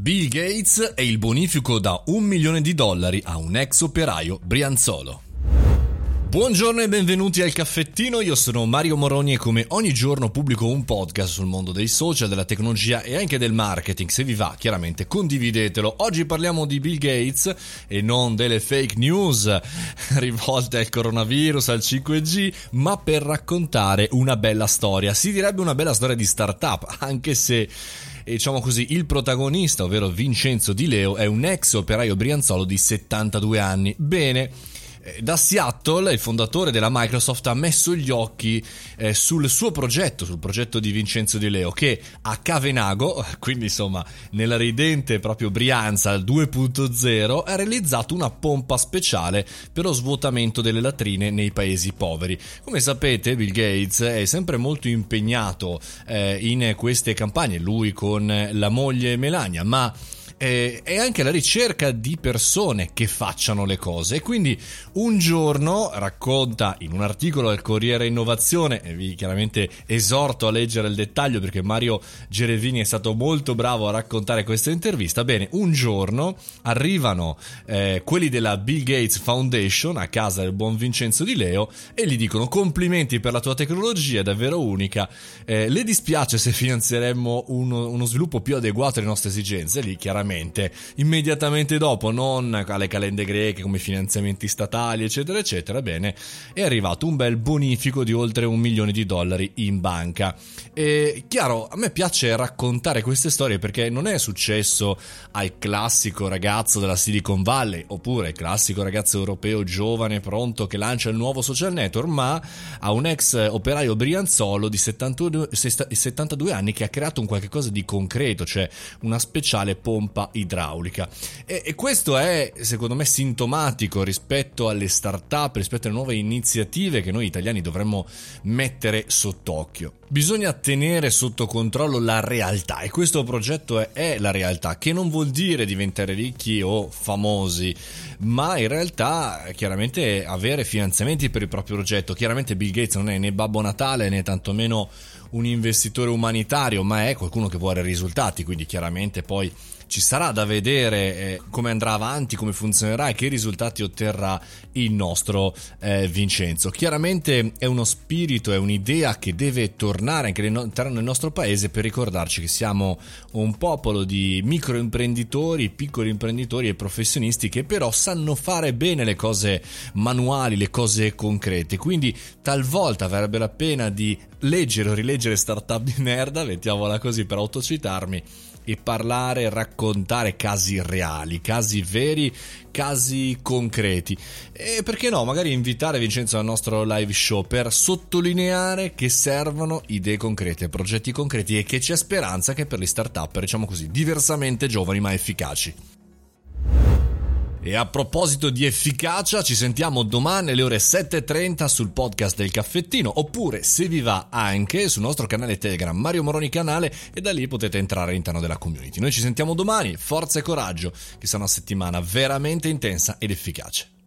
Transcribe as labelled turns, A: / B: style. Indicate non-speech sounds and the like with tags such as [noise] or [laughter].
A: Bill Gates e il bonifico da un milione di dollari a un ex operaio brianzolo. Buongiorno e benvenuti al caffettino, io sono Mario Moroni e come ogni giorno pubblico un podcast sul mondo dei social, della tecnologia e anche del marketing, se vi va chiaramente condividetelo. Oggi parliamo di Bill Gates e non delle fake news [laughs] rivolte al coronavirus, al 5G, ma per raccontare una bella storia, si direbbe una bella storia di startup, [laughs] anche se diciamo così, il protagonista, ovvero Vincenzo Di Leo, è un ex operaio brianzolo di 72 anni. Bene, eh, da Seattle il fondatore della Microsoft ha messo gli occhi eh, sul suo progetto, sul progetto di Vincenzo Di Leo, che a Cavenago, [laughs] quindi insomma nella ridente proprio Brianza 2.0, ha realizzato una pompa speciale per lo svuotamento delle latrine nei paesi poveri. Come sapete Bill Gates è sempre molto impegnato eh, in queste campagne, lui con la moglie Melania, ma eh, è anche la ricerca di persone che facciano le cose. E quindi un giorno racconta in un articolo del Corriere Innovazione, e vi chiaramente esorto a leggere il dettaglio perché Mario Gerevini è stato molto bravo a raccontare questa intervista. Bene, un giorno arrivano eh, quelli della Bill Gates Foundation a casa del buon Vincenzo Di Leo e gli dicono complimenti per la tua tecnologia, è davvero unica. Eh, le dispiace se finanzieremmo uno, uno sviluppo più adeguato alle nostre esigenze? Lì chiaramente immediatamente, immediatamente dopo, non alle calende greche come finanziamenti statali, eccetera, eccetera. Bene, è arrivato un bel bonifico di oltre un milione di dollari in banca. E chiaro, a me piace raccontare queste storie perché non è successo al classico ragazzo della Silicon Valley oppure classico ragazzo europeo giovane pronto che lancia il nuovo social network, ma a un ex operaio brianzolo di 72, 72 anni che ha creato un qualche cosa di concreto, cioè una speciale pompa pompa idraulica. E, e, questo è, secondo me, sintomatico rispetto alle start-up, rispetto alle nuove iniziative che noi italiani dovremmo mettere sott'occhio. Bisogna tenere sotto controllo la realtà e questo progetto è, è la realtà, che non vuol dire diventare ricchi o famosi, ma in realtà chiaramente avere finanziamenti per il proprio progetto. Chiaramente Bill Gates non è né Babbo Natale né tantomeno un investitore umanitario, ma è qualcuno che vuole risultati, quindi chiaramente poi ci sarà da vedere eh, come andrà avanti, come funzionerà e che risultati otterrà il nostro eh, Vincenzo. Chiaramente è uno spirito, è un'idea che deve tornare anche del nostro paese per ricordarci che siamo un popolo di microimprenditori, piccoli imprenditori e professionisti che però sanno fare bene le cose manuali, le cose concrete. Quindi talvolta varrebbe la pena di leggere o rileggere Startup di merda, mettiamola così per autocitarmi e parlare, raccontare casi reali, casi veri, casi concreti. E perché no, magari invitare Vincenzo al nostro live show per sottolineare che servono idee concrete, progetti concreti e che c'è speranza che per gli start-up, diciamo così, diversamente giovani ma efficaci. E a proposito di efficacia, ci sentiamo domani alle ore 7.30 sul podcast del caffettino, oppure se vi va anche sul nostro canale Telegram Mario Moroni Canale e da lì potete entrare all'interno della community. Noi ci sentiamo domani, forza e coraggio, che sarà una settimana veramente intensa ed efficace.